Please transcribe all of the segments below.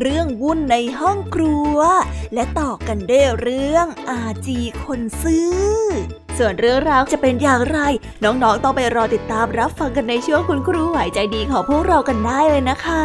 เรื่องวุ่นในห้องครัว และต่อกันด้วยเรื่องอาจีคนซื้อ ส่วนเรื่องราวจะเป็นอย่างไร น้องๆต้องไปรอติดตามรับฟังกันในช่วงคุณครูไหวใจดีของพวกเรากันได้เลยนะคะ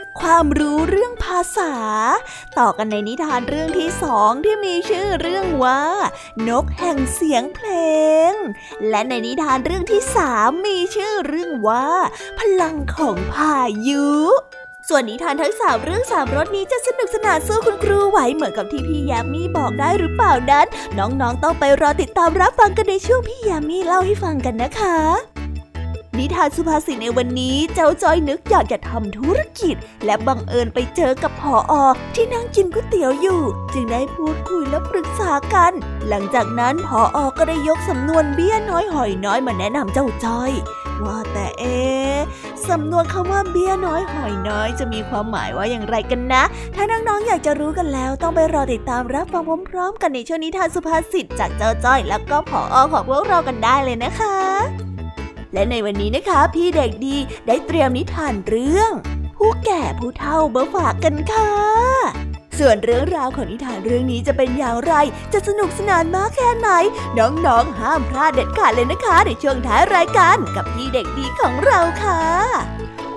ความรู้เรื่องภาษา ต่อกันในนิทานเรื่องที่สองที่มีชื่อเรื่องว่า นกแห่งเสียงเพลง และในนิทานเรื่องที่สามมีชื่อเรื่องว่า พลังของพายุส่วนนิทานทั้งสามเรื่องสามรสนี้จะสนุกสนานสู้คุณครูไหวเหมือนกับที่พี่ยามีบอกได้หรือเปล่านั้น น้องๆต้องไปรอติดตามรับฟังกันในช่วงพี่ยามีเล่าให้ฟังกันนะคะ นิทานสุภาษิตในวันนี้เจ้าจ้อยนึกอยากจะทำธุรกิจ และบังเอิญไปเจอกับพออที่นั่งกินก๋วยเตี๋ยวอยู่ จึงได้พูดคุยและปรึกษากัน หลังจากนั้นพออก็ได้ยกสำนวนเบี้ยน้อยหอยน้อยมาแนะนำเจ้าจ้อย ว่าแต่เอ๊สำนวนคำว่าเบี้ยน้อยหอยน้อย จะมีความหมายว่าอย่างไรกันนะ ถ้าน้องๆอยากจะรู้กันแล้ว ต้องไปรอติดตามรับฟังพร้อมๆกันในช่วงนิทานสุภาษิตจากเจ้าจ้อย แล้วก็พออของพวกเรากันได้เลยนะคะ และในวันนี้นะคะพี่เด็กดีได้เตรียมนิทานเรื่อง ผู้แก่ผู้เฒ่าเบอฝากกันค่ะ ส่วนเรื่องราวของนิทานเรื่องนี้จะเป็นอย่างไร จะสนุกสนานมากแค่ไหน น้องๆห้ามพลาดเด็ดขาดเลยนะคะในช่วงท้ายรายการกับพี่เด็กดีของเราค่ะ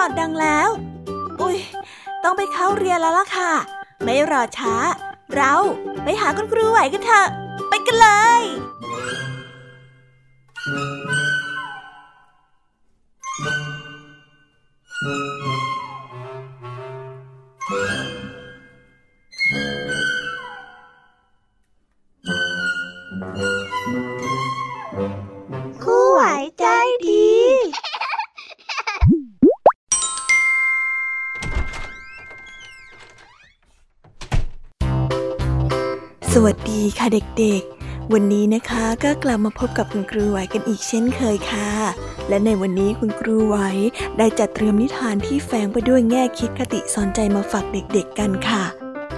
อดดังแล้ว อุ้ยต้องไปเข้าเรียนแล้วล่ะค่ะ ไม่รอช้า เราไปหาคุณครูไหวกันเถอะ ไปกันเลยวัส ค่ะเด็กๆ วันนี้นะคะก็กลับมาพบกับคุณครูไหวกันอีกเช่นเคยค่ะ และในวันนี้คุณครูไหวได้จัดเตรียมนิทานที่แฝงไปด้วยแง่คิดคติสอนใจมาฝากเด็กๆกันค่ะ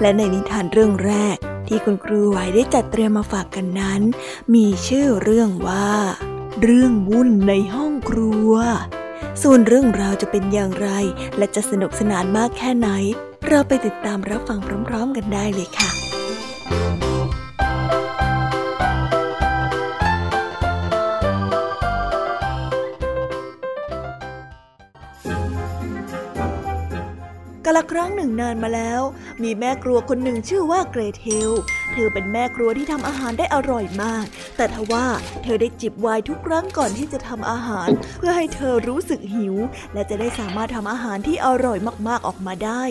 และในนิทานเรื่องแรก ที่คุณครูไหวได้จัดเตรียมมาฝากกันนั้น มีชื่อเรื่องว่า เรื่องวุ่นในห้องครัว ส่วนเรื่องราวจะเป็นอย่างไร และจะสนุกสนานมากแค่ไหน เราไปติดตามรับฟังพร้อม ๆ กันได้เลยค่ะละ ครั้งหนึ่งนานมาแล้ว มีแม่ครัวคนหนึ่งชื่อว่าเกรเทลเธอเป็นแม่ครัวที่ทำอาหารได้อร่อยมาก แต่ทว่าเธอได้จิบไวน์ทุกครั้งก่อนที่จะทำอาหาร เพื่อให้เธอรู้สึกหิว และจะได้สามารถทำอาหารที่อร่อยมากๆออกมาได้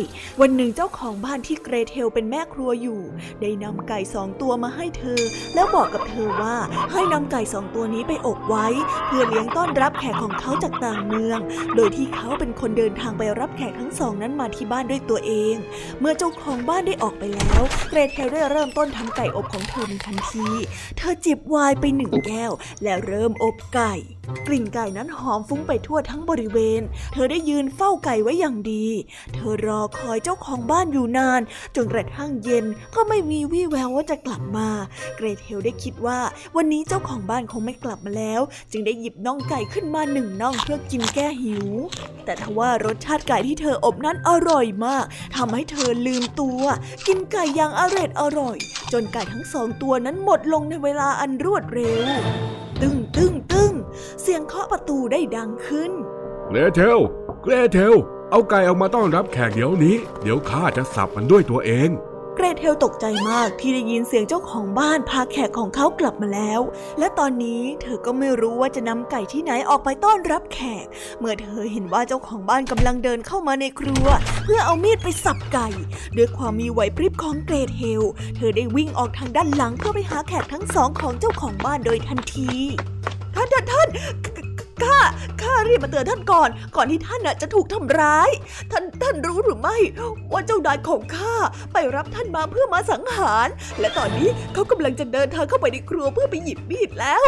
วันหนึ่งเจ้าของบ้านที่เกรเทลเป็นแม่ครัวอยู่ ได้นำไก่สองตัวมาให้เธอ แล้วบอกกับเธอว่าให้นำไก่สองตัวนี้ไปอบไว้ เพื่อเลี้ยงต้อนรับแขกของเขาจากต่างเมือง โดยที่เขาเป็นคนเดินทางไปรับแขกทั้งสองนั้นมาที่บ้านด้วยตัวเอง เมื่อเจ้าของบ้านได้ออกไปแล้ว เกรเทลได้เริ่มต้นทำไก่อบของเธอในทันที เธอจิบไวายไปหนึ่งแก้ว และเริ่มอบไก่ กลิ่นไก่นั้นหอมฟุ้งไปทั่วทั้งบริเวณ เธอได้ยืนเฝ้าไก่ไว้อย่างดี เธอรอคอยเจ้าของบ้านอยู่นาน จนกระทั่งเย็นก็ไม่มีวี่แววว่าจะกลับมา เกรเทลได้คิดว่า วันนี้เจ้าของบ้านคงไม่กลับมาแล้ว จึงได้หยิบน่องไก่ขึ้นมาหนึ่งน่องเพื่อกินแก้หิว แต่ทว่ารสชาติไก่ที่เธออบนั้นอร่อยมากทำให้เธอลืมตัว กินไก่อย่างอร่อยอร่อย จนไก่ทั้งสองตัวนั้นหมดลงในเวลาอันรวดเร็ว ตึ้งตึ้งตึ้งเสียงเคาะประตูได้ดังขึ้น เกรเทล เกรเทล เอาไก่ออกมาต้อนรับแขกเดี๋ยวนี้ เดี๋ยวข้าจะสับมันด้วยตัวเอง เกรเทลตกใจมากที่ได้ยินเสียงเจ้าของบ้านพาแขกของเขากลับมาแล้ว และตอนนี้เธอก็ไม่รู้ว่าจะนำไก่ที่ไหนออกไปต้อนรับแขก เมื่อเธอเห็นว่าเจ้าของบ้านกำลังเดินเข้ามาในครัว เพื่อเอามีดไปสับไก่ ด้วยความมีไหวพริบของเกรเทล เธอได้วิ่งออกทางด้านหลังเพื่อไปหาแขกทั้งสองของเจ้าของบ้านโดยทันทีท่านท่านท่าน ข้าข้ารีบมาเตือนท่านก่อน ก่อนที่ท่านจะถูกทำร้าย ท่านท่านรู้หรือไม่ ว่าเจ้านายของข้าไปรับท่านมาเพื่อมาสังหาร และตอนนี้เขากำลังจะเดินทางเข้าไปในครัวเพื่อไปหยิบมีดแล้ว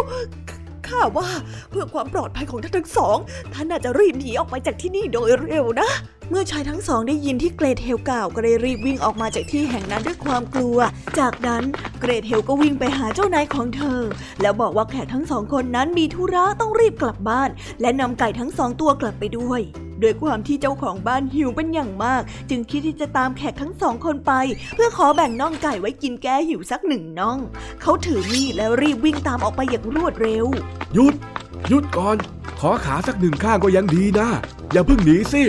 ข้าว่าเพื่อความปลอดภัยของท่านทั้งสอง ท่านน่าจะรีบหนีออกไปจากที่นี่โดยเร็วนะ มื่อชายทั้งสองได้ยินที่เกรดเฮลกล่าวก็เลยรีบวิ่งออกมาจากที่แห่งนั้นด้วยความกลัว จากนั้นเกรดเฮลก็วิ่งไปหาเจ้านายของเธอ แล้วบอกว่าแขกทั้งสองคนนั้นมีธุระต้องรีบกลับบ้าน และนำไก่ทั้งสองตัวกลับไปด้วย ด้วยความที่เจ้าของบ้านหิวเป็นอย่างมาก จึงคิดที่จะตามแขกทั้งสองคนไป เพื่อขอแบ่งน่องไก่ไว้กินแก้หิวสักหนึ่งน่อง เขาถือมีดแล้วรีบวิ่งตามออกไปอย่างรวดเร็ว หยุด หยุดก่อน ขอขาสักหนึ่งข้างก็ยังดีนะอย่าเพิ่งหนีสิ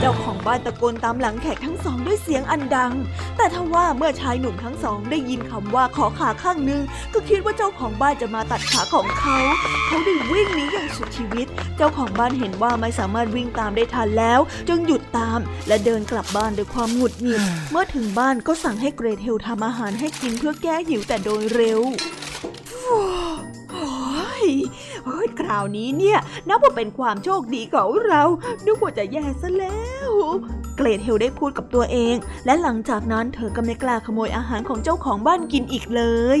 เจ้าของบ้านตะโกนตามหลังแขกทั้งสองด้วยเสียงอันดัง แต่ทว่าเมื่อชายหนุ่มทั้งสองได้ยินคำว่าขอขาข้างนึงก็คิดว่าเจ้าของบ้านจะมาตัดขาของเขา เขาได้วิ่งหนีอย่างสุดชีวิต เจ้าของบ้านเห็นว่าไม่สามารถวิ่งตามได้ทันแล้ว จึงหยุดตาม และเดินกลับบ้านด้วยความหงุดหงิด เมื่อถึงบ้านก็สั่งให้เกรเทลทำอาหารให้กินเพื่อแก้หิวแต่โดยเร็วเฮ้ยคราวนี้เนี่ยนับว่าเป็นความโชคดีของเรานึกว่าจะแย่ซะแล้ว เกรดเฮลได้พูดกับตัวเอง และหลังจากนั้นเธอก็ไม่กล้าขโมยอาหารของเจ้าของบ้านกินอีกเลย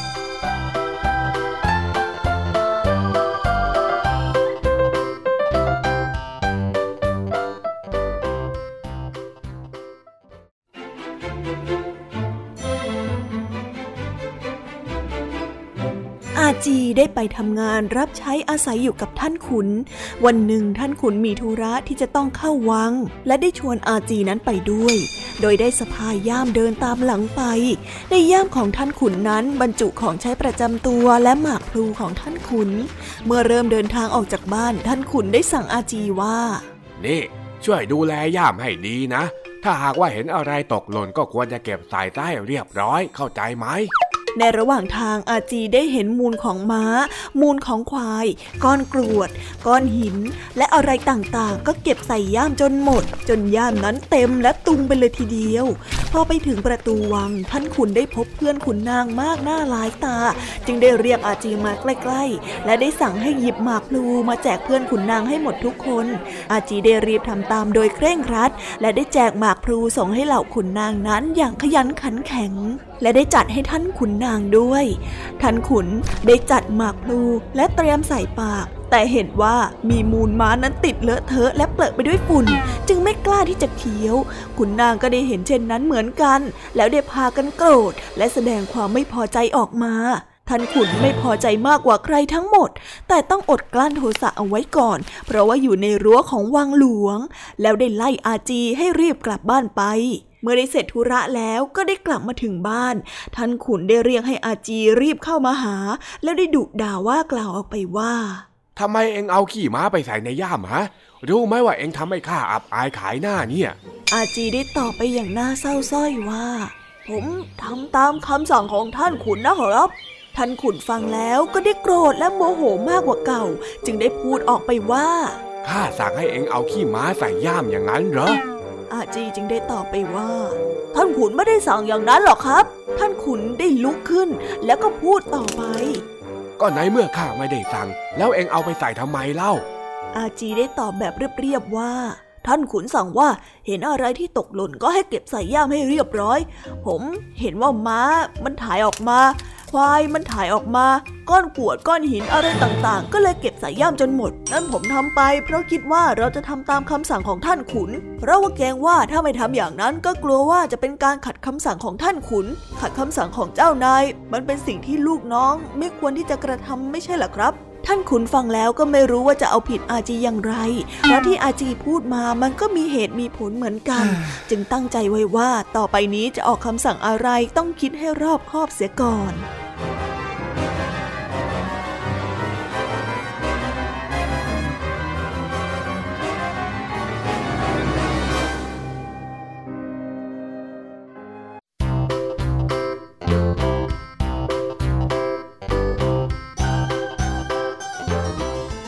ได้ไปทำงานรับใช้อาศัยอยู่กับท่านขุน วันหนึ่งท่านขุนมีธุระที่จะต้องเข้าวัง และได้ชวนอาจีนั้นไปด้วย โดยได้สะพายย่ามเดินตามหลังไป ในย่ามของท่านขุนนั้นบรรจุของใช้ประจำตัวและหมากพลูของท่านขุน เมื่อเริ่มเดินทางออกจากบ้านท่านขุนได้สั่งอาจีว่า นี่ช่วยดูแลย่ามให้ดีนะ ถ้าหากว่าเห็นอะไรตกหล่นก็ควรจะเก็บใส่ใต้เรียบร้อยเข้าใจไหม ในระหว่างทางอาจีได้เห็นมูลของม้า มูลของควาย ก้อนกรวด ก้อนหิน และอะไรต่างๆ ก็เก็บใส่ย่ามจนหมด จนย่ามนั้นเต็มและตุงไปเลยทีเดียว พอไปถึงประตูวังท่านขุนได้พบเพื่อนขุนนางมากหน้าหลายตา จึงได้เรียกอาจีมาใกล้ๆ และได้สั่งให้หยิบหมากพลูมาแจกเพื่อนขุนนางให้หมดทุกคน อาจีได้รีบทำตามโดยเคร่งครัด และได้แจกหมากพลูส่งให้เหล่าขุนนางนั้นอย่างขยันขันแข็ง และได้จัดให้ท่านขุนนางด้วย ท่านขุนได้จัดหมากพลูและเตรียมใส่ปาก แต่เห็นว่ามีมูลม้านั้นติดเลอะเทอะและเปลอะไปด้วยฝุ่น จึงไม่กล้าที่จะเคี้ยว ขุนนางก็ได้เห็นเช่นนั้นเหมือนกัน แล้วได้พากันโกรธและแสดงความไม่พอใจออกมา ท่านขุนไม่พอใจมากกว่าใครทั้งหมด แต่ต้องอดกลั้นโทสะเอาไว้ก่อน เพราะว่าอยู่ในรั้วของวังหลวง แล้วได้ไล่อาจีให้รีบกลับบ้านไปเมื่อได้เสร็จธุระแล้วก็ได้กลับมาถึงบ้าน ท่านขุนได้เรียกให้อาจีรีบเข้ามาหา แล้วได้ดุด่าว่ากล่าวออกไปว่าทำไมเอ็งเอาขี่ม้าไปใส่ในย่ามฮะ รู้ไหมว่าเอ็งทำให้ข้าอับอายขายหน้าเนี่ย อาจีได้ตอบไปอย่างน่าเศร้าส้อยว่า ผมทำตามคำสั่งของท่านขุนนะครับ ท่านขุนฟังแล้วก็ได้โกรธและโมโหมากกว่าเก่า จึงได้พูดออกไปว่าข้าสั่งให้เอ็งเอาขี้ม้าใส่ย่ามอย่างนั้นเหรอ อาจีจึงได้ตอบไปว่า ท่านขุนไม่ได้สั่งอย่างนั้นหรอกครับ ท่านขุนได้ลุกขึ้น แล้วก็พูดต่อไป ก็ในเมื่อข้าไม่ได้สั่ง แล้วเอ็งเอาไปใส่ทำไมเล่า อาจีได้ตอบแบบเรียบๆว่า ท่านขุนสั่งว่าเห็นอะไรที่ตกหล่นก็ให้เก็บใส่ย่ามให้เรียบร้อย ผมเห็นว่าม้ามันถ่ายออกมา ควายมันถ่ายออกมา ก้อนกวดก้อนหินอะไรต่างๆ ก็เลยเก็บใส่ย่ามจนหมด นั่นผมทำไป เพราะคิดว่าเราจะทำตามคำสั่งของท่านขุน เพราะว่าแกงว่าถ้าไม่ทำอย่างนั้นก็กลัวว่าจะเป็นการขัดคำสั่งของท่านขุน ขัดคำสั่งของเจ้านาย มันเป็นสิ่งที่ลูกน้องไม่ควรที่จะกระทำไม่ใช่หรอครับ ท่านขุนฟังแล้วก็ไม่รู้ว่าจะเอาผิดอาจีอย่างไร เพราะที่อาจีพูดมามันก็มีเหตุมีผลเหมือนกัน จึงตั้งใจไว้ว่าต่อไปนี้จะออกคำสั่งอะไรต้องคิดให้รอบคอบเสียก่อน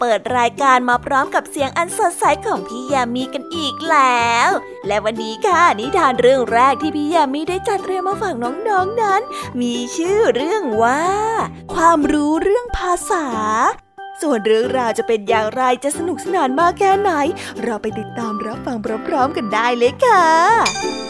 เปิดรายการมาพร้อมกับเสียงอันสดใสของพี่ยามีกันอีกแล้ว และวันนี้ค่ะนิทานเรื่องแรกที่พี่ยามีได้จัดเตรียมมาฝากน้องๆนนั้น มีชื่อเรื่องว่า ความรู้เรื่องภาษา ส่วนเรื่องราวจะเป็นอย่างไรจะสนุกสนานมากแค่ไหน เราไปติดตามรับฟังพร้อมๆกันได้เลยค่ะ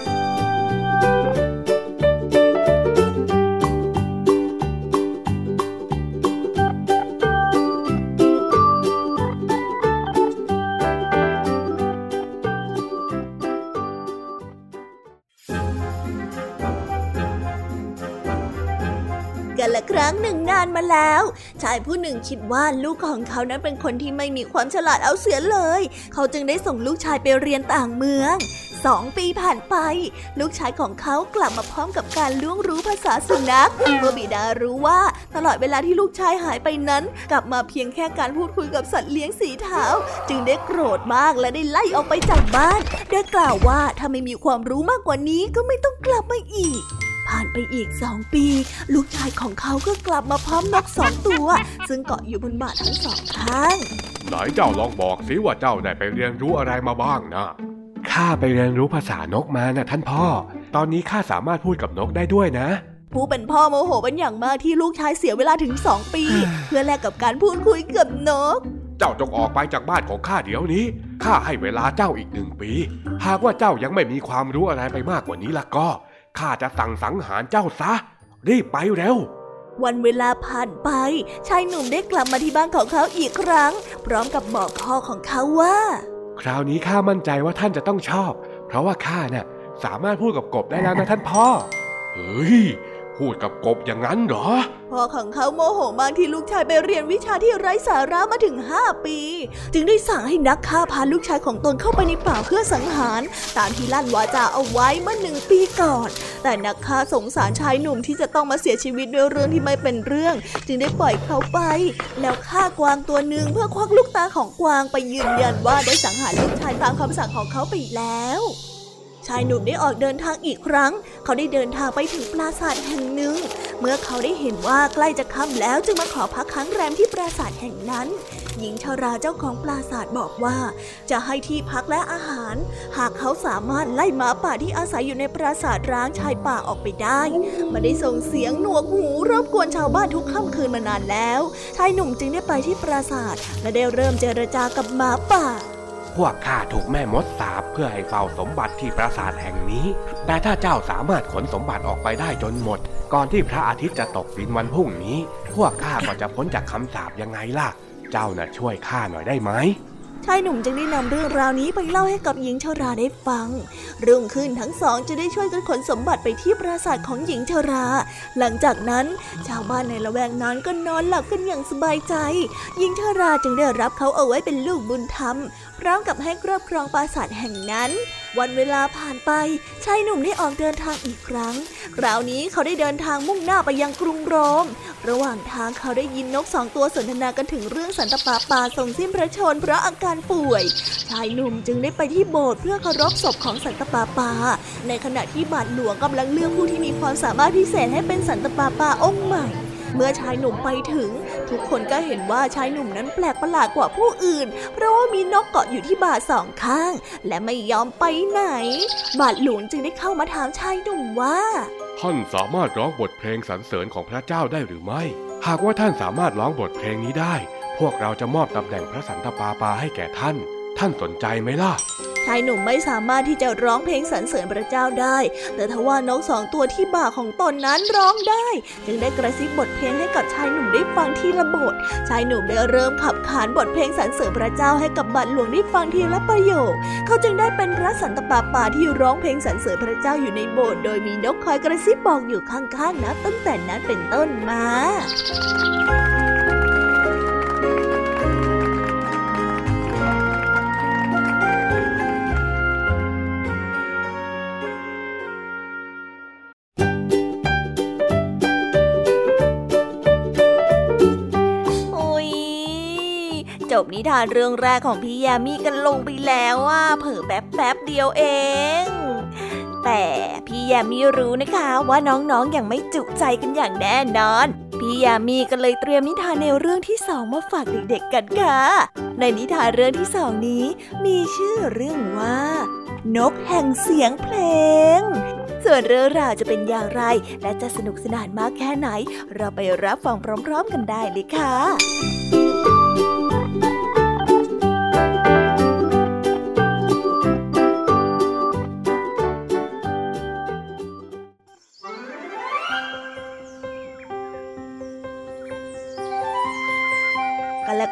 รั้งหนึ่งนานมาแล้ว ชายผู้หนึ่งคิดว่าลูกของเขานั้นเป็นคนที่ไม่มีความฉลาดเอาเสียเลย เขาจึงได้ส่งลูกชายไปเรียนต่างเมืองสองปีผ่านไป ลูกชายของเขากลับมาพร้อมกับการล่วงรู้ภาษาสุนัขเมื่อบิดารู้ว่าตลอดเวลาที่ลูกชายหายไปนั้น กลับมาเพียงแค่การพูดคุยกับสัตว์เลี้ยงสีเทาจึงได้โกรธมากและได้ไล่ออกไปจากบ้านโดยกล่าวว่าถ้าไม่มีความรู้มากกว่านี้ก็ไม่ต้องกลับมาอีก ผ่านไปอีกสองปี ลูกชายของเขาก็กลับมาพร้อมนกสองตัว ซึ่งเกาะอยู่บนบ่าทั้งสองข้างไหนเจ้าลองบอกสิว่าเจ้าได้ไปเรียนรู้อะไรมาบ้างนะข้าไปเรียนรู้ภาษานกมานะท่านพ่อ ตอนนี้ข้าสามารถพูดกับนกได้ด้วยนะ ผู้เป็นพ่อโมโหเป็นอย่างมากที่ลูกชายเสียเวลาถึงสองปี เพื่อแลกกับการพูดคุยกับนก เจ้าจงออกไปจากบ้านของข้าเดี๋ยวนี้ ข้าให้เวลาเจ้าอีกหนึ่งปี หากว่าเจ้ายังไม่มีความรู้อะไรไปมากกว่านี้ละก็ ข้าจะสั่งสังหารเจ้าซะ รีบไปเร็ว วันเวลาผ่านไป ชายหนุ่มได้กลับมาที่บ้านของเขาอีกครั้ง พร้อมกับบอกพ่อของเขาว่า คราวนี้ข้ามั่นใจว่าท่านจะต้องชอบ เพราะว่าข้าน่ะสามารถพูดกับกบได้แล้วนะท่านพ่อ เฮ้ย พูดกับกบอย่างนั้นเหรอ พ่อของเขาโมโหมากที่ลูกชายไปเรียนวิชาที่ไร้สาระมาถึง 5 ปี จึงได้สั่งให้นักฆ่าพาลูกชายของตนเข้าไปในป่าเพื่อสังหาร ตามที่ลั่นวาจาเอาไว้เมื่อหนึ่งปีก่อน แต่นักฆ่าสงสารชายหนุ่มที่จะต้องมาเสียชีวิตด้วยเรื่องที่ไม่เป็นเรื่อง จึงได้ปล่อยเขาไป แล้วฆ่ากวางตัวหนึ่งเพื่อควักลูกตาของกวางไปยืนยันว่าได้สังหารลูกชายตามคำสั่งของเขาไปแล้ว ชายหนุ่มได้ออกเดินทางอีกครั้ง เขาได้เดินทางไปถึงปราสาทแห่งหนึ่ง เมื่อเขาได้เห็นว่าใกล้จะค่ำแล้วจึงมาขอพักค้างแรมที่ปราสาทแห่งนั้น หญิงชาราเจ้าของปราสาทบอกว่า จะให้ที่พักและอาหาร หากเขาสามารถไล่หมาป่าที่อาศัยอยู่ในปราสาทร้างชายป่าออกไปได้ มันได้ส่งเสียงหนวกหูรบกวนชาวบ้านทุกค่ำคืนมานานแล้ว ชายหนุ่มจึงได้ไปที่ปราสาทและได้เริ่มเจรจากับหมาป่า พวกข้าถูกแม่มดสาบเพื่อให้เฝ้าสมบัติที่ปราสาทแห่งนี้ แต่ถ้าเจ้าสามารถขนสมบัติออกไปได้จนหมด ก่อนที่พระอาทิตย์จะตกดินวันพรุ่งนี้ พวกข้าก็จะพ้นจากคำสาปยังไงล่ะ เจ้าน่ะช่วยข้าหน่อยได้ไหมชายหนุ่มจึงได้นำเรื่องราวนี้ไปเล่าให้กับหญิงชราได้ฟัง รุ่งขึ้นทั้งสองจะได้ช่วยกันขนสมบัติไปที่ปราสาทของหญิงชรา หลังจากนั้นชาวบ้านในละแวกนั้นก็นอนหลับกันอย่างสบายใจ หญิงชราจึงได้รับเขาเอาไว้เป็นลูกบุญธรรมพร้อมกับให้ครอบครองปราสาทแห่งนั้น วันเวลาผ่านไปชายหนุ่มได้ออกเดินทางอีกครั้ง คราวนี้เขาได้เดินทางมุ่งหน้าไปยังกรุงโรม ระหว่างทางเขาได้ยินนกสองตัวสนทนากันถึงเรื่องสันตปาปาทรงสิ้นพระชนเพราะอาการป่วย ชายหนุ่มจึงได้ไปที่โบสถ์เพื่อเคารพศพของสันตปาปา ในขณะที่บาทหลวงกำลังเลือกผู้ที่มีความสามารถพิเศษให้เป็นสันตปาปาองค์ใหม่เมื่อชายหนุ่มไปถึง ทุกคนก็เห็นว่าชายหนุ่มนั้นแปลกประหลาดกว่าผู้อื่น เพราะว่ามีนกเกาะอยู่ที่บาทสองข้าง และไม่ยอมไปไหน บาทหลวงจึงได้เข้ามาถามชายหนุ่มว่าท่านสามารถร้องบทเพลงสรรเสริญของพระเจ้าได้หรือไม่ หากว่าท่านสามารถร้องบทเพลงนี้ได้ พวกเราจะมอบตำแหน่งพระสันตะปาปาให้แก่ท่าน ท่านสนใจไหมล่ะ ชายหนุ่มไม่สามารถที่จะร้องเพลงสรรเสริญพระเจ้าได้ แต่ทว่านกสองตัวที่บ่าของตนนั้นร้องได้ จึงได้กระซิบบทเพลงให้กับชายหนุ่มได้ฟังทีละบท ชายหนุ่มได้เริ่มขับขานบทเพลงสรรเสริญพระเจ้าให้กับบัตรหลวงได้ฟังทีละประโยค เขาจึงได้เป็นพระสันตปาปาที่ร้องเพลงสรรเสริญพระเจ้าอยู่ในโบสถ์โดยมีนกคอยกระซิบบอกอยู่ข้างๆนะตั้งแต่นั้นเป็นต้นมา บนิทานเรื่องแรกของพี่ยามีกันลงไปแล้วว่าเผอแป๊บแป๊บเดียวเอง แต่พี่ยามีรู้นะคะว่าน้องๆออย่างไม่จุใจกันอย่างแน่นอน พี่ยามีก็เลยเตรียมนิทานในวเรื่องที่สองมาฝากเด็กๆกันค่ะ ในนิทานเรื่องที่สองนี้ มีชื่อเรื่องว่า นกแห่งเสียงเพลงส่วนเรื่องราวจะเป็นอย่างไร และจะสนุกสนานมากแค่ไหน เราไปรับฟังพร้อม ๆ กันได้เลยค่ะ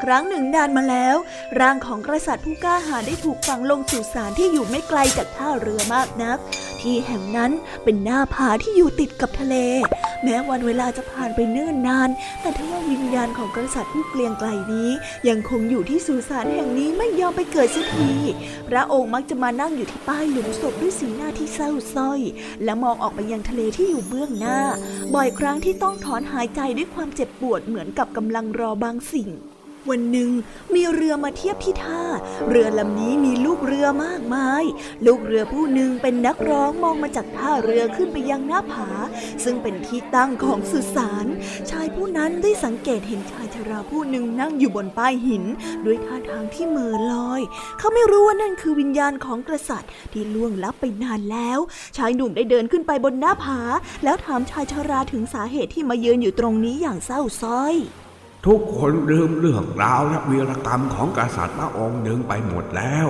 ครั้งหนึ่งนานมาแล้ว ร่างของกษัตริย์ผู้กล้าหาญได้ถูกฝังลงสู่สารที่อยู่ไม่ไกลจากท่าเรือมากนัก ที่แห่งนั้นเป็นหน้าผาที่อยู่ติดกับทะเล แม้วันเวลาจะผ่านไปเนิ่นนาน แต่ทว่าวิญญาณของกษัตริย์ผู้เกลียงไกลนี้ ยังคงอยู่ที่สุสานแห่งนี้ไม่ยอมไปเกิดสักทีพระองค์มักจะมานั่งอยู่ที่ป้ายหลุมศพด้วยสีหน้าที่เศร้าส้อย และมองออกไปยังทะเลที่อยู่เบื้องหน้า บ่อยครั้งที่ต้องถอนหายใจด้วยความเจ็บปวดเหมือนกับกำลังรอบางสิ่ง วันหนึ่ง มีเรือมาเทียบที่ท่า เรือลำนี้มีลูกเรือมากมาย ลูกเรือผู้หนึ่งเป็นนักร้องมองมาจากท่าเรือขึ้นไปยังหน้าผา ซึ่งเป็นที่ตั้งของสุสานชายผู้นั้นได้สังเกตเห็นชายชราผู้หนึ่งนั่งอยู่บนป้ายหิน ด้วยท่าทางที่เมื่อลอย เขาไม่รู้ว่านั่นคือวิญญาณของกษัตริย์ที่ล่วงลับไปนานแล้ว ชายหนุ่มได้เดินขึ้นไปบนหน้าผา แล้วถามชายชราถึงสาเหตุที่มายืนอยู่ตรงนี้อย่างเศร้าส้อย ทุกคนลืมเรื่องราวและวีรกรรมของกษัตริย์พระองค์หนึ่งไปหมดแล้ว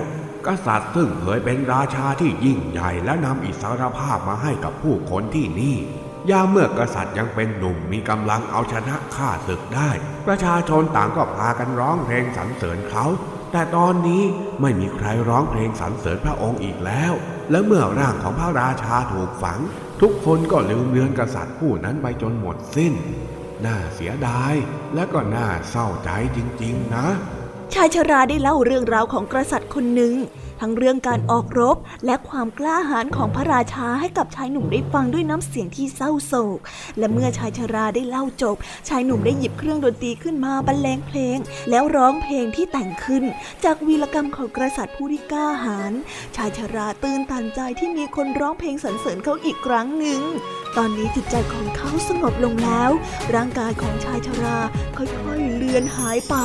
กษัตริย์ซึ่งเคยเป็นราชาที่ยิ่งใหญ่และนำอิสรภาพมาให้กับผู้คนที่นี่ยามเมื่อกษัตริย์ยังเป็นหนุ่มมีกำลังเอาชนะข้าศึกได้ ประชาชนต่างก็พากันร้องเพลงสรรเสริญเขา แต่ตอนนี้ไม่มีใครร้องเพลงสรรเสริญพระองค์อีกแล้ว และเมื่อร่างของพระราชาถูกฝัง ทุกคนก็ลืมเลือนกษัตริย์ผู้นั้นไปจนหมดสิ้น น่าเสียดายและก็น่าเศร้าใจจริง ๆ นะ ชายชราได้เล่าเรื่องราวของกษัตริย์คนหนึ่ง ทั้งเรื่องการออกรบและความกล้าหาญของพระราชาให้กับชายหนุ่มได้ฟังด้วยน้ำเสียงที่เศร้าโศก และเมื่อชายชราได้เล่าจบ ชายหนุ่มได้หยิบเครื่องดนตรีขึ้นมาบรรเลงเพลง แล้วร้องเพลงที่แต่งขึ้น จากวีรกรรมของกษัตริย์ผู้ที่กล้าหาญชายชราตื่นตันใจที่มีคนร้องเพลงสรรเสริญเขาอีกครั้งหนึ่ง ตอนนี้จิตใจของเขาสงบลงแล้ว ร่างกายของชายชราค่อยๆเลือนหายไป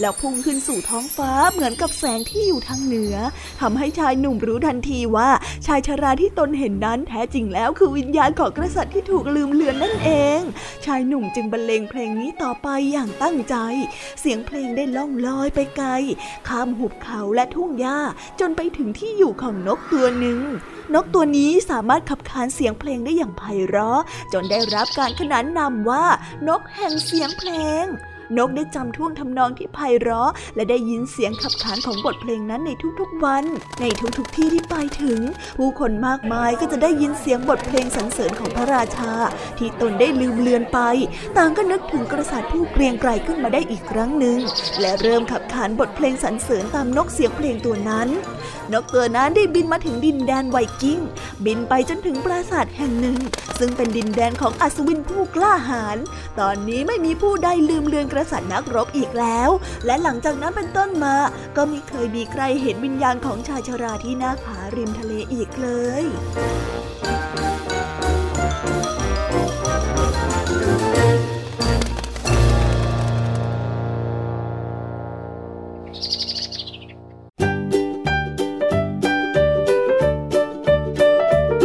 แล้วพุ่งขึ้นสู่ท้องฟ้าเหมือนกับแสงที่อยู่ทางเหนือทำให้ชายหนุ่มรู้ทันทีว่า ชายชราที่ตนเห็นนั้นแท้จริงแล้วคือวิญญาณของกษัตริย์ที่ถูกลืมเลือนนั่นเอง ชายหนุ่มจึงบรรเลงเพลงนี้ต่อไปอย่างตั้งใจ เสียงเพลงได้ล่องลอยไปไกล ข้ามหุบเขาและทุ่งหญ้าจนไปถึงที่อยู่ของนกตัวหนึ่ง นกตัวนี้สามารถขับขานเสียงเพลงได้อย่างไพเราะจนได้รับการขนานนามว่านกแห่งเสียงเพลง นกได้จำท่วงทำนองที่ไพเราะ และได้ยินเสียงขับขานของบทเพลงนั้นในทุกๆวัน ในทุกๆที่ที่ไปถึง ผู้คนมากมายก็จะได้ยินเสียงบทเพลงสรรเสริญของพระราชา ที่ตนได้ลืมเลือนไป ต่างก็นึกถึงกษัตริย์ผู้เกรียงไกรขึ้นมาได้อีกครั้งหนึ่งและเริ่มขับขานบทเพลงสรรเสริญตามนกเสียงเพลงตัวนั้น นกตัวนั้นได้บินมาถึงดินแดนไวกิ้ง บินไปจนถึงปราสาทแห่งหนึ่ง ซึ่งเป็นดินแดนของอัศวินผู้กล้าหาญตอนนี้ไม่มีผู้ใดลืมเลือนกษัตริย์นักรบอีกแล้ว และหลังจากนั้นเป็นต้นมา ก็ไม่เคยมีใครเห็นวิญญาณของชายชราที่หน้าผาริมทะเลอีกเลย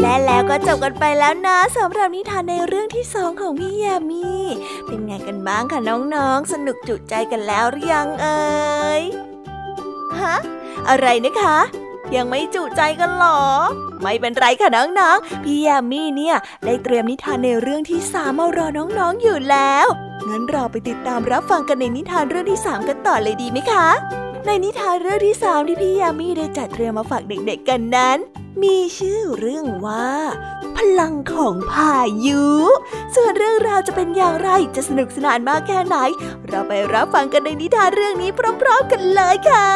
และแล้วก็จบกันไปแล้วนะสำหรับนิทานในเรื่องที่สองของพี่ยามี ไงกันบ้างคะน้องๆ สนุกจุใจกันแล้วหรือยังเอ่ย ฮะ อะไรนะคะ ยังไม่จุใจกันหรอ ไม่เป็นไรค่ะน้องๆ พี่ยามีเนี่ยได้เตรียมนิทานในเรื่องที่สามมารอน้องๆอยู่แล้ว งั้นเราไปติดตามรับฟังกันในนิทานเรื่องที่สามกันต่อเลยดีไหมคะ ในนิทานเรื่องที่สามที่พี่ยามีได้จัดเตรียมมาฝากเด็กๆกันนั้น มีชื่อเรื่องว่า พลังของพายุ ส่วนเรื่องราวจะเป็นอย่างไรจะสนุกสนานมากแค่ไหน เราไปรับฟังกันในนิทานเรื่องนี้พร้อมๆกันเลยค่ะ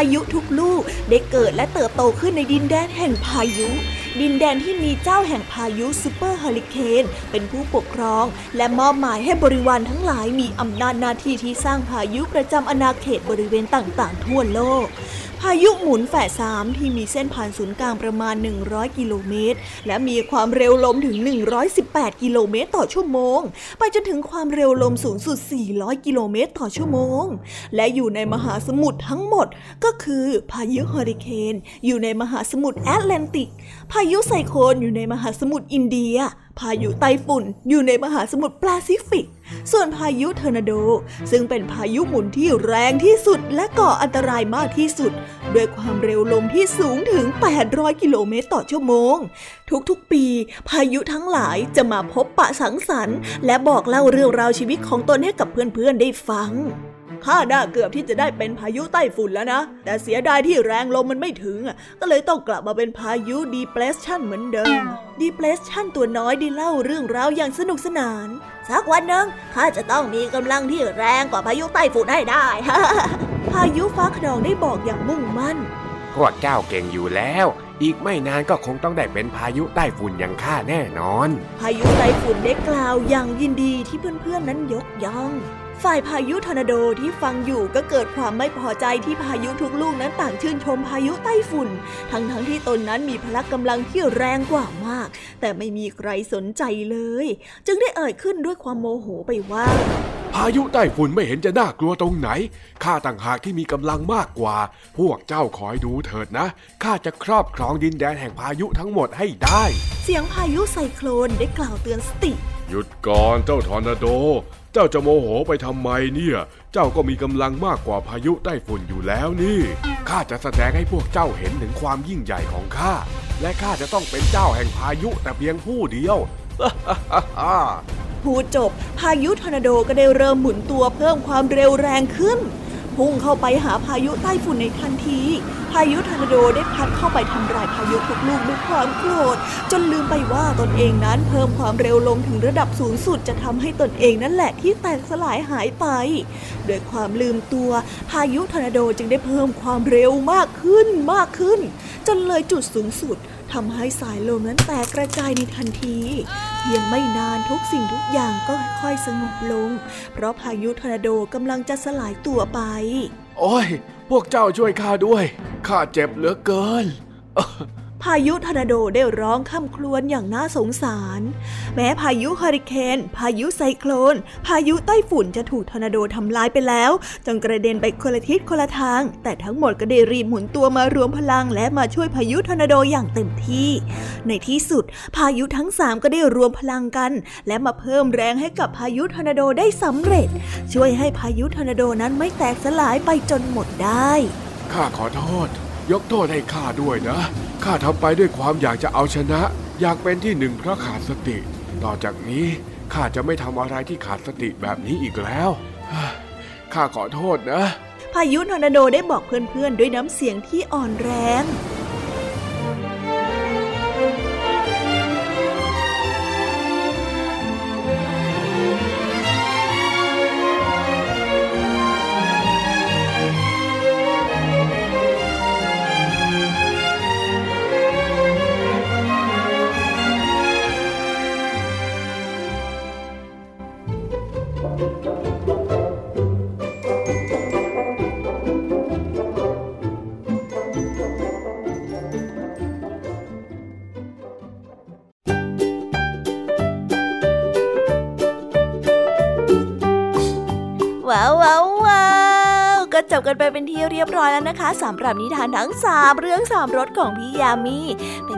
ายุทุกลูกได้เกิดและเติบโตขึ้นในดินแดนแห่งพายุ ดินแดนที่มีเจ้าแห่งพายุซูเปอร์เฮอริเคนเป็นผู้ปกครอง และมอบหมายให้บริวารทั้งหลายมีอำนาจหน้าที่ที่สร้างพายุประจำอาณาเขตบริเวณต่างๆ ทั่วโลก พายุหมุนแฝดสามที่มีเส้นผ่านศูนย์กลางประมาณ 100 กิโลเมตร และมีความเร็วลมถึง 118 กิโลเมตรต่อชั่วโมง ไปจนถึงความเร็วลมสูงสุด 400 กิโลเมตรต่อชั่วโมง และอยู่ในมหาสมุทรทั้งหมด ก็คือพายุเฮอริเคนอยู่ในมหาสมุทรแอตแลนติก พายุไซโคลนอยู่ในมหาสมุทรอินเดีย พายุไต้ฝุ่นอยู่ในมหาสมุทรแปซิฟิก ส่วนพายุทอร์นาโด ซึ่งเป็นพายุหมุนที่แรงที่สุดและก่ออันตรายมากที่สุด ด้วยความเร็วลมที่สูงถึง 800 กิโลเมตรต่อชั่วโมง ทุกๆ ปี พายุทั้งหลายจะมาพบปะสังสรรค์ และบอกเล่าเรื่องราวชีวิตของตนให้กับเพื่อนๆได้ฟัง ข้าน่าเกือบที่จะได้เป็นพายุไต้ฝุ่นแล้วนะ แต่เสียดายที่แรงลมมันไม่ถึงอะก็เลยต้องกลับมาเป็นพายุดีเพลสชันเหมือนเดิมดีเพลสชันตัวน้อยได้เล่าเรื่องราวอย่างสนุกสนาน สักวันหนึ่งข้าจะต้องมีกำลังที่แรงกว่าพายุไต้ฝุ่นให้ได้ พายุฟ้าขนองได้บอกอย่างมุ่งมั่น พวกเจ้าเก่งอยู่แล้วอีกไม่นานก็คงต้องได้เป็นพายุใต้ฝุ่นอย่างข้าแน่นอน พายุไต้ฝุ่นได้กล่าวอย่างยินดีที่เพื่อนๆนั้นยกย่อง ฝ่ายพายุทอร์นาโดที่ฟังอยู่ก็เกิดความไม่พอใจที่พายุทุกลูกนั้นต่างชื่นชมพายุไต้ฝุ่น ทั้งๆที่ตนนั้นมีพละกำลังที่แรงกว่ามาก แต่ไม่มีใครสนใจเลย จึงได้เอ่ยขึ้นด้วยความโมโหไปว่า พายุใต้ฝุ่นไม่เห็นจะน่ากลัวตรงไหนข้าต่างหากที่มีกำลังมากกว่า พวกเจ้าคอยดูเถิดนะข้าจะครอบครองดินแดนแห่งพายุทั้งหมดให้ได้ เสียงพายุไซโคลนได้กล่าวเตือนสติ หยุดก่อนเจ้าทอร์นาโด เจ้าจะโมโหไปทำไมเนี่ย เจ้าก็มีกำลังมากกว่าพายุไต้ฝุ่นอยู่แล้วนี่ ข้าจะแสดงให้พวกเจ้าเห็นถึงความยิ่งใหญ่ของข้า และข้าจะต้องเป็นเจ้าแห่งพายุแต่เพียงผู้เดียว พูดจบ พายุทอร์นาโดก็ได้เริ่มหมุนตัวเพิ่มความเร็วแรงขึ้น พุ่งเข้าไปหาพายุใต้ฝุ่นในทันที พายุทอร์นาโดได้พัดเข้าไปทำลายพายุทุกลูกด้วยความโกรธ จนลืมไปว่าตนเองนั้นเพิ่มความเร็วลงถึงระดับสูงสุดจะทำให้ตนเองนั่นแหละที่แตกสลายหายไปด้วยความลืมตัว พายุทอร์นาโดจึงได้เพิ่มความเร็วมากขึ้นมากขึ้น จนเลยจุดสูงสุด ทำให้สายลมนั้นแตกกระจายในทันทีเพียงไม่นานทุกสิ่งทุกอย่างก็ค่อยสงบลง เพราะพายุทอร์นาโดกำลังจะสลายตัวไป โอ้ย พวกเจ้าช่วยข้าด้วย ข้าเจ็บเหลือเกิน พายุทอร์นาโดได้ร้องคร่ำครวญอย่างน่าสงสาร แม้พายุเฮอริเคน พายุไซโคลน พายุไต้ฝุ่นจะถูกทอร์นาโดทำลายไปแล้ว จนกระเด็นไปคนละทิศคนละทาง แต่ทั้งหมดก็ได้รีบหมุนตัวมารวมพลังและมาช่วยพายุทอร์นาโดอย่างเต็มที่ ในที่สุด พายุทั้งสามก็ได้รวมพลังกัน และมาเพิ่มแรงให้กับพายุทอร์นาโดได้สำเร็จ ช่วยให้พายุทอร์นาโดนั้นไม่แตกสลายไปจนหมดได้ข้าขอโทษ ยกโทษให้ข้าด้วยนะ ข้าทำไปด้วยความอยากจะเอาชนะ อยากเป็นที่หนึ่งเพราะขาดสติ ต่อจากนี้ข้าจะไม่ทำอะไรที่ขาดสติแบบนี้อีกแล้ว ข้าขอโทษนะ พายุทอร์นาโดได้บอกเพื่อนๆด้วยน้ำเสียงที่อ่อนแรง ว้าวว้าววาวก็จบกันไปเป็นที่เรียบร้อยแล้วนะคะสำหรับนิทานทั้งสามเรื่องสามรสของพี่ยามีเป็น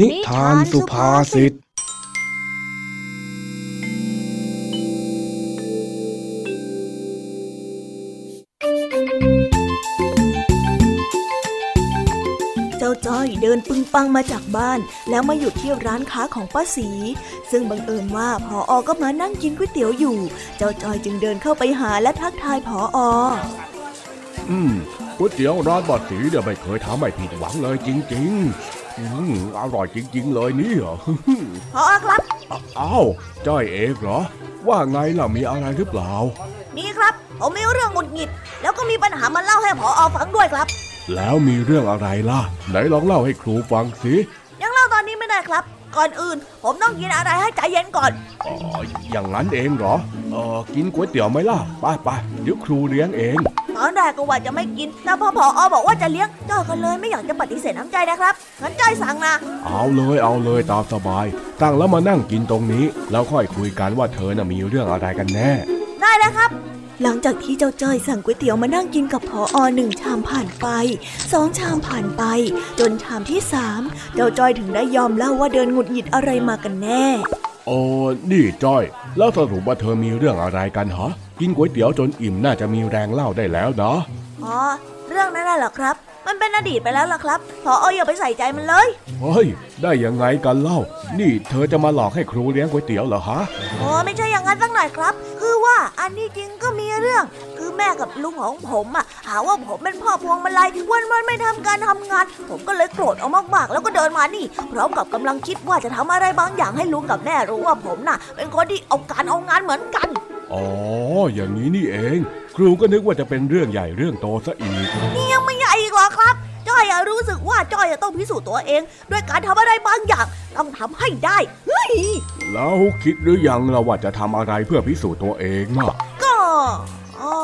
นิทานสุภาษิตจ้อยเดินปึงปังมาจากบ้าน แล้วมาหยุดที่ร้านค้าของป้าสี ซึ่งบังเอิญว่าพออก็มานั่งกินก๋วยเตี๋ยวอยู่ เจ้าจ้อยจึงเดินเข้าไปหาและทักทายพอออืมก๋วยเตี๋ยวร้านป้าสีเนี่ยไม่เคยทำให้ผิดหวังเลยจริง ๆ อืมอร่อยจริง ๆ เลยนี่เหรอพออครับอ้าวจ้อยเองเหรอ ว่าไงล่ะมีอะไรหรือเปล่า มีครับ ผมมีเรื่องหงุดหงิด แล้วก็มีปัญหามาเล่าให้พออฟังด้วยครับ แล้วมีเรื่องอะไรล่ะ ไหนลองเล่าให้ครูฟังสิยังเล่าตอนนี้ไม่ได้ครับ ก่อนอื่น ผมต้องกินอะไรให้ใจเย็นก่อนอ๋ออย่างนั้นเองเหรอเออกินก๋วยเตี๋ยวไหมล่ะไปไปเดี๋ยวครูเลี้ยงเองตอนแรกก็ว่าจะไม่กินแต่พอพออบอกว่าจะเลี้ยงจ้อยก็เลยไม่อยากจะปฏิเสธน้ำใจนะครับงั้นจ้อยสั่งนะเอาเลยเอาเลยตามสบาย ตั้งแล้วมานั่งกินตรงนี้ แล้วค่อยคุยกันว่าเธอน่ะมีเรื่องอะไรกันแน่ ได้เลยครับ หลังจากที่เจ้าจ้อยสั่งก๋วยเตี๋ยวมานั่งกินกับพออหนึ่งชามผ่านไปสองชามผ่านไป จนชามที่สามเจ้าจ้อยถึงได้ยอมเล่าว่าเดินหงุดหงิดอะไรมากันแน่โอ้นี่จ้อย แล้วสรุปว่าเธอมีเรื่องอะไรกันฮะกินก๋วยเตี๋ยวจนอิ่มน่าจะมีแรงเล่าได้แล้วเนาะอ๋อเรื่องนั้นน่ะเหรอครับ มันเป็นอดีตไปแล้วล่ะครับพอออย่าไปใส่ใจมันเลยเฮ้ย ได้ยังไงกันเล่า นี่เธอจะมาหลอกให้ครูเลี้ยงก๋วยเตี๋ยวเหรอฮะอ๋อไม่ใช่อย่างนั้นสักหน่อยครับ คือว่าอันนี้จริงก็มีเรื่อง คือแม่กับลุงของผมอะหาว่าผมเป็นพ่อพวงมาลัยวันวันไม่ทำการทำงาน ผมก็เลยโกรธเอามากๆ แล้วก็เดินมานี่พร้อมกับกำลังคิดว่าจะทำอะไรบางอย่างให้ลุงกับแม่รู้ว่าผมน่ะ เป็นคนที่เอาการเอางานเหมือนกันอ๋ออย่างนี้นี่เอง ครูก็นึกว่าจะเป็นเรื่องใหญ่เรื่องโตซะอีกนี่ยังไม่ รู้สึกว่าจ้อยต้องพิสูจน์ตัวเอง ด้วยการทำอะไรบางอย่าง ต้องทำให้ได้เฮ้ยแล้วคิดหรือยังเราว่าจะทำอะไรเพื่อพิสูจน์ตัวเองน่ะก็อ๋อ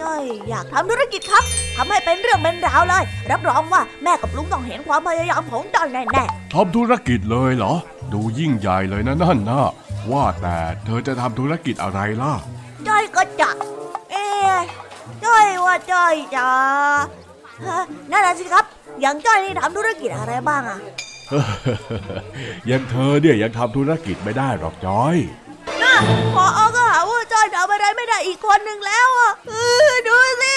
จ้อยอยากทำธุรกิจครับทำให้เป็นเรื่องเป็นราวเลย รับรองว่าแม่กับลุงต้องเห็นความพยายามของจ้อยแน่ๆทำธุรกิจเลยเหรอ ดูยิ่งใหญ่เลยนะนั่นนะว่าแต่เธอจะทำธุรกิจอะไรล่ะจ้อยก็จะ เอ๊จ้อยว่าจ้อยจะ นั่นแหละสิครับ อย่างจ้อยนี่ทำธุรกิจอะไรบ้างอะยังเธอเนี่ยยังทำธุรกิจไม่ได้หรอกจ้อยน่ะพอเอาก็หาว่าจ้อยทำอะไรไม่ได้อีกคนหนึ่งแล้วอะดูสิ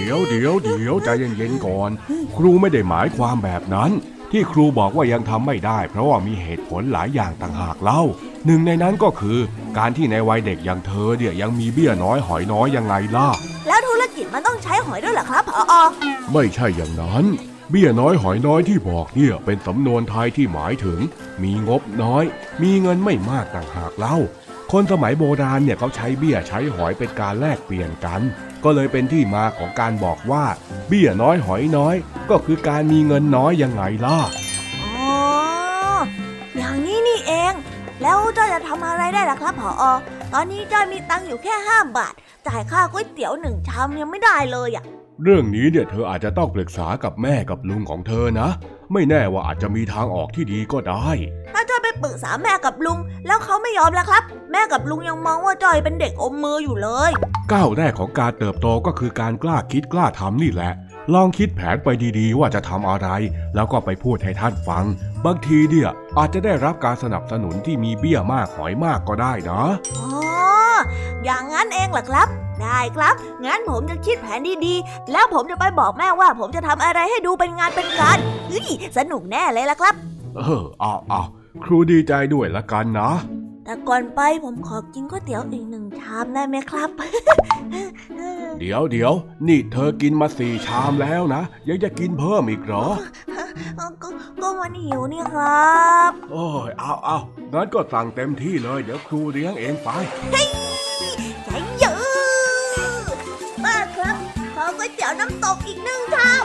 เดี๋ยวเดี๋ยวเดี๋ยวใจเย็นๆก่อน ครูไม่ได้หมายความแบบนั้น ที่ครูบอกว่ายังทำไม่ได้ เพราะว่ามีเหตุผลหลายอย่างต่างหากเล่าหนึ่งในนั้นก็คือ การที่ในวัยเด็กอย่างเธอเนี่ยยังมีเบี้ยน้อยหอยน้อยยังไงล่ะ แล้ว ธุรกิจมันต้องใช้หอยด้วยเหรอครับพออไม่ใช่อย่างนั้น เบี้ยน้อยหอยน้อยที่บอกเนี่ยเป็นสำนวนไทยที่หมายถึง มีงบน้อย มีเงินไม่มากต่างหากเล่า คนสมัยโบราณเนี่ยเขาใช้เบี้ยใช้หอยเป็นการแลกเปลี่ยนกัน ก็เลยเป็นที่มาของการบอกว่า เบี้ยน้อยหอยน้อย ก็คือการมีเงินน้อยยังไงล่ะำอะไรได้ล่ะครับผออตอนนี้จ้อยมีตังค์อยู่แค่ห้าบาท จ่ายค่าก๋วยเตี๋ยวหนึ่งชามยังไม่ได้เลยอะ เรื่องนี้เนี่ยเธออาจจะต้องปรึกษากับแม่กับลุงของเธอนะ ไม่แน่ว่าอาจจะมีทางออกที่ดีก็ได้ ถ้าจอยไปปรึกษาแม่กับลุง แล้วเขาไม่ยอมแล้วครับ แม่กับลุงยังมองว่าจอยเป็นเด็กอมมืออยู่เลย ก้าวแรกของการเติบโตก็คือการกล้าคิดกล้าทำนี่แหละ ลองคิดแผนไปดีๆ ว่าจะทำอะไร แล้วก็ไปพูดให้ท่านฟัง บางทีเนี่ยอาจจะได้รับการสนับสนุนที่มีเบี้ยมากหอยมากก็ได้นะอ๋ออย่างนั้นเองเหรอครับ ได้ครับ งั้นผมจะคิดแผนดีๆ แล้วผมจะไปบอกแม่ว่า ผมจะทำอะไรให้ดูเป็นงานเป็นการเฮ้ยสนุกแน่เลยล่ะครับ เออเอาเอาครูดีใจด้วยละกันนะ แต่ก่อนไปผมขอกินก๋วยเตี๋ยวอีกหนึ่งชามได้ไหมครับ เดี๋ยวเดี๋ยวนี่เธอกินมาสี่ชามแล้วนะ ยังจะกินเพิ่มอีกเหรอ ก็ก็มันหิวนี่ครับ โอ้ยเอาเอางั้นก็สั่งเต็มที่เลย เดี๋ยวครูเลี้ยงเองไปเตี๋ยวน้ำตกอีกหนึ่งชาม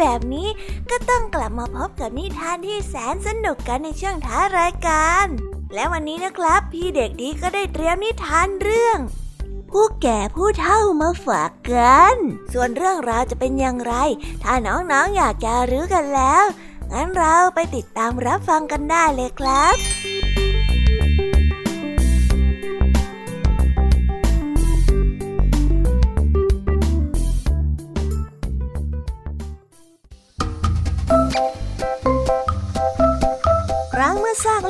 แบบนี้ ก็ต้องกลับมาพบกับนิทานที่แสนสนุกกันในช่วงท้ารายการ และวันนี้นะครับ พี่เด็กดีก็ได้เตรียมนิทานเรื่อง ผู้แก่ผู้เฒ่ามาฝากกัน ส่วนเรื่องราวจะเป็นอย่างไร ถ้าน้องๆออยากจะรู้กันแล้ว งั้นเราไปติดตามรับฟังกันได้เลยครับ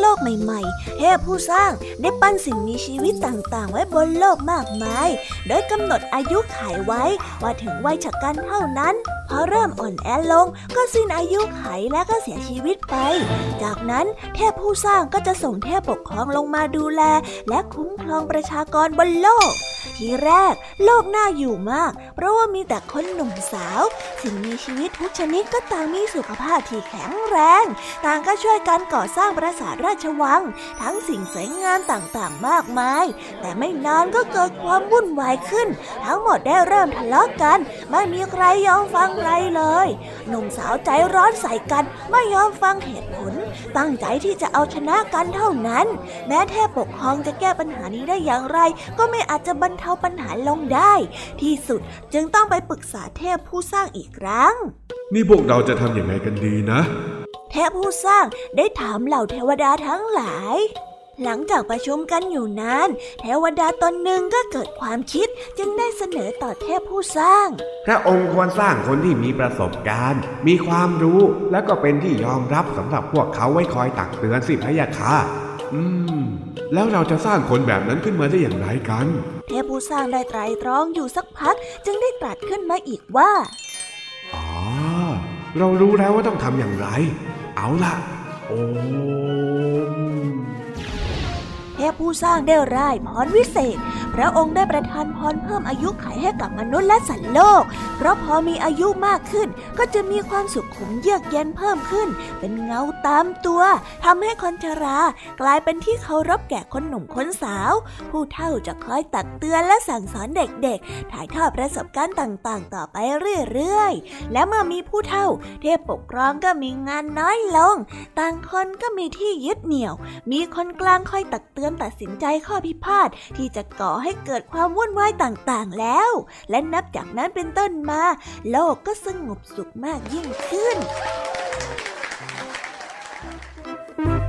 โลกใหม่ๆเทพผู้สร้างได้ปั้นสิ่งมีชีวิตต่างๆ ไว้บนโลกมากมาย โดยกำหนดอายุขัยไว้ว่าถึงวัยชะกันเท่านั้น พอเริ่มอ่อนแอลงก็สิ้นอายุไขและก็เสียชีวิตไป จากนั้นเทพผู้สร้างก็จะส่งเทพปกครองลงมาดูแล และคุ้มครองประชากรบนโลก ทีแรก โลกน่าอยู่มาก เพราะว่ามีแต่คนหนุ่มสาว สิ่งมีชีวิตทุกชนิดก็ต่างมีสุขภาพที่แข็งแรง ต่างก็ช่วยกันก่อสร้างปราสาทราชวัง ทั้งสิ่งสวยงามต่างๆมากมาย แต่ไม่นานก็เกิดความวุ่นวายขึ้น ทั้งหมดได้เริ่มทะเลาะกัน ไม่มีใครยอมฟังใครเลย หนุ่มสาวใจร้อนใส่กัน ไม่ยอมฟังเหตุผล ตั้งใจที่จะเอาชนะกันเท่านั้น แม้เทพปกครองจะแก้ปัญหานี้ได้อย่างไร ก็ไม่อาจจะบรรเทาปัญหาลงได้ ที่สุดจึงต้องไปปรึกษาเทพผู้สร้างอีกครั้ง นี่พวกเราจะทำยังไงกันดีนะ เทพผู้สร้างได้ถามเหล่าเทวดาทั้งหลาย หลังจากประชุมกันอยู่นานเทวดาตนหนึ่งก็เกิดความคิดจึงได้เสนอต่อเทพผู้สร้าง พระองค์ควรสร้างคนที่มีประสบการณ์ มีความรู้และก็เป็นที่ยอมรับสำหรับพวกเขาไว้คอยตักเตือนสิพะยะค่ะอืม แล้วเราจะสร้างคนแบบนั้นขึ้นมาได้อย่างไรกัน เทพผู้สร้างได้ไตรตรองอยู่สักพักจึงได้ตรัสขึ้นมาอีกว่า อ๋อ เรารู้แล้วว่าต้องทำอย่างไร เอาล่ะ โอมเทพผู้สร้างได้ร่ายพรวิเศษ พระองค์ได้ประทานพรเพิ่มอายุขัยให้กับมนุษย์และสัตว์โลก เพราะพอมีอายุมากขึ้น ก็จะมีความสุขขมเยือกเย็นเพิ่มขึ้น เป็นเงาตามตัวทำให้คนชรากลายเป็นที่เคารพแก่คนหนุ่มคนสาว ผู้เฒ่าจะคอยตักเตือนและสั่งสอนเด็กๆ ถ่ายทอดประสบการณ์ต่างๆ ต่อไปเรื่อยๆ และเมื่อมีผู้เฒ่า เทพปกครองก็มีงานน้อยลง ต่างคนก็มีที่ยึดเหนี่ยว มีคนกลางคอยตักเตือนตัดสินใจข้อพิพาทที่จะก่อให้เกิดความวุ่นวายต่างๆแล้ว และนับจากนั้นเป็นต้นมา โลกก็สงบสุขมากยิ่งขึ้น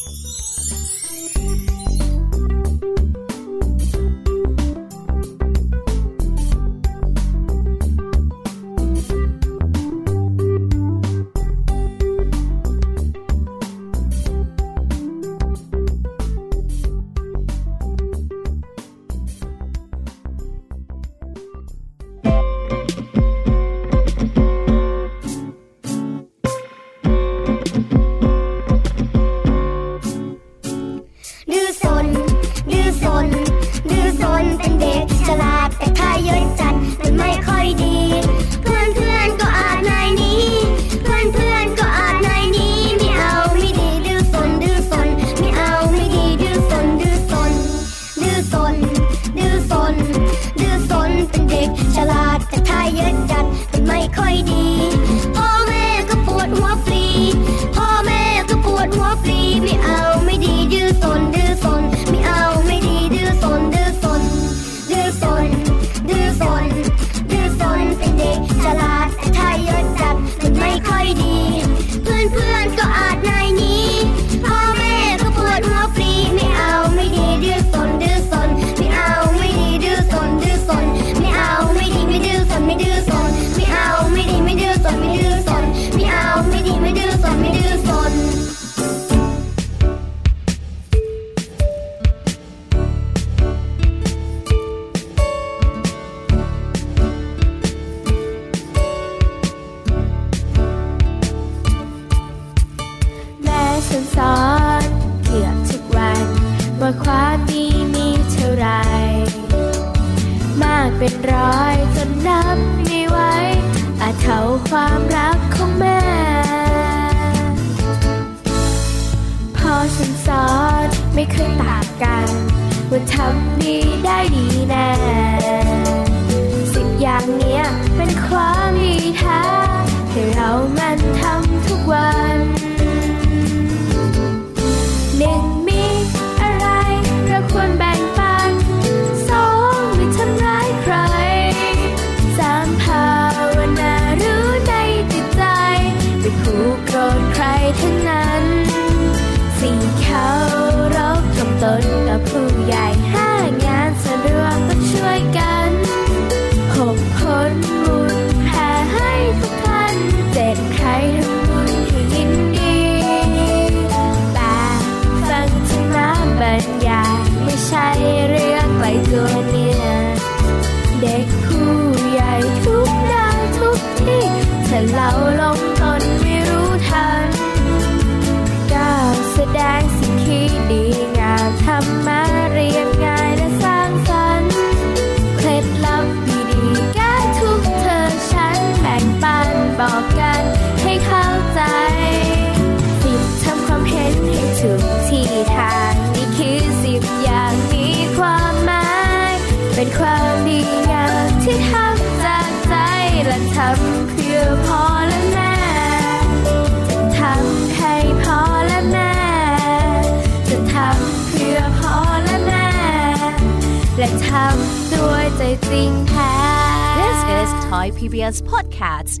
อกกันให้เข้าใจสิบทำความเห็นให้ถูกที่ทางนี่คือสิบอย่างมีความหมาย เป็นความดีงามที่ทำจากใจและทำเพื่อพอและแม่จะทำให้พอและแม่จะทำเพื่อพอและแม่และทำด้วยใจจริงแท้ This is Thai PBS Podcast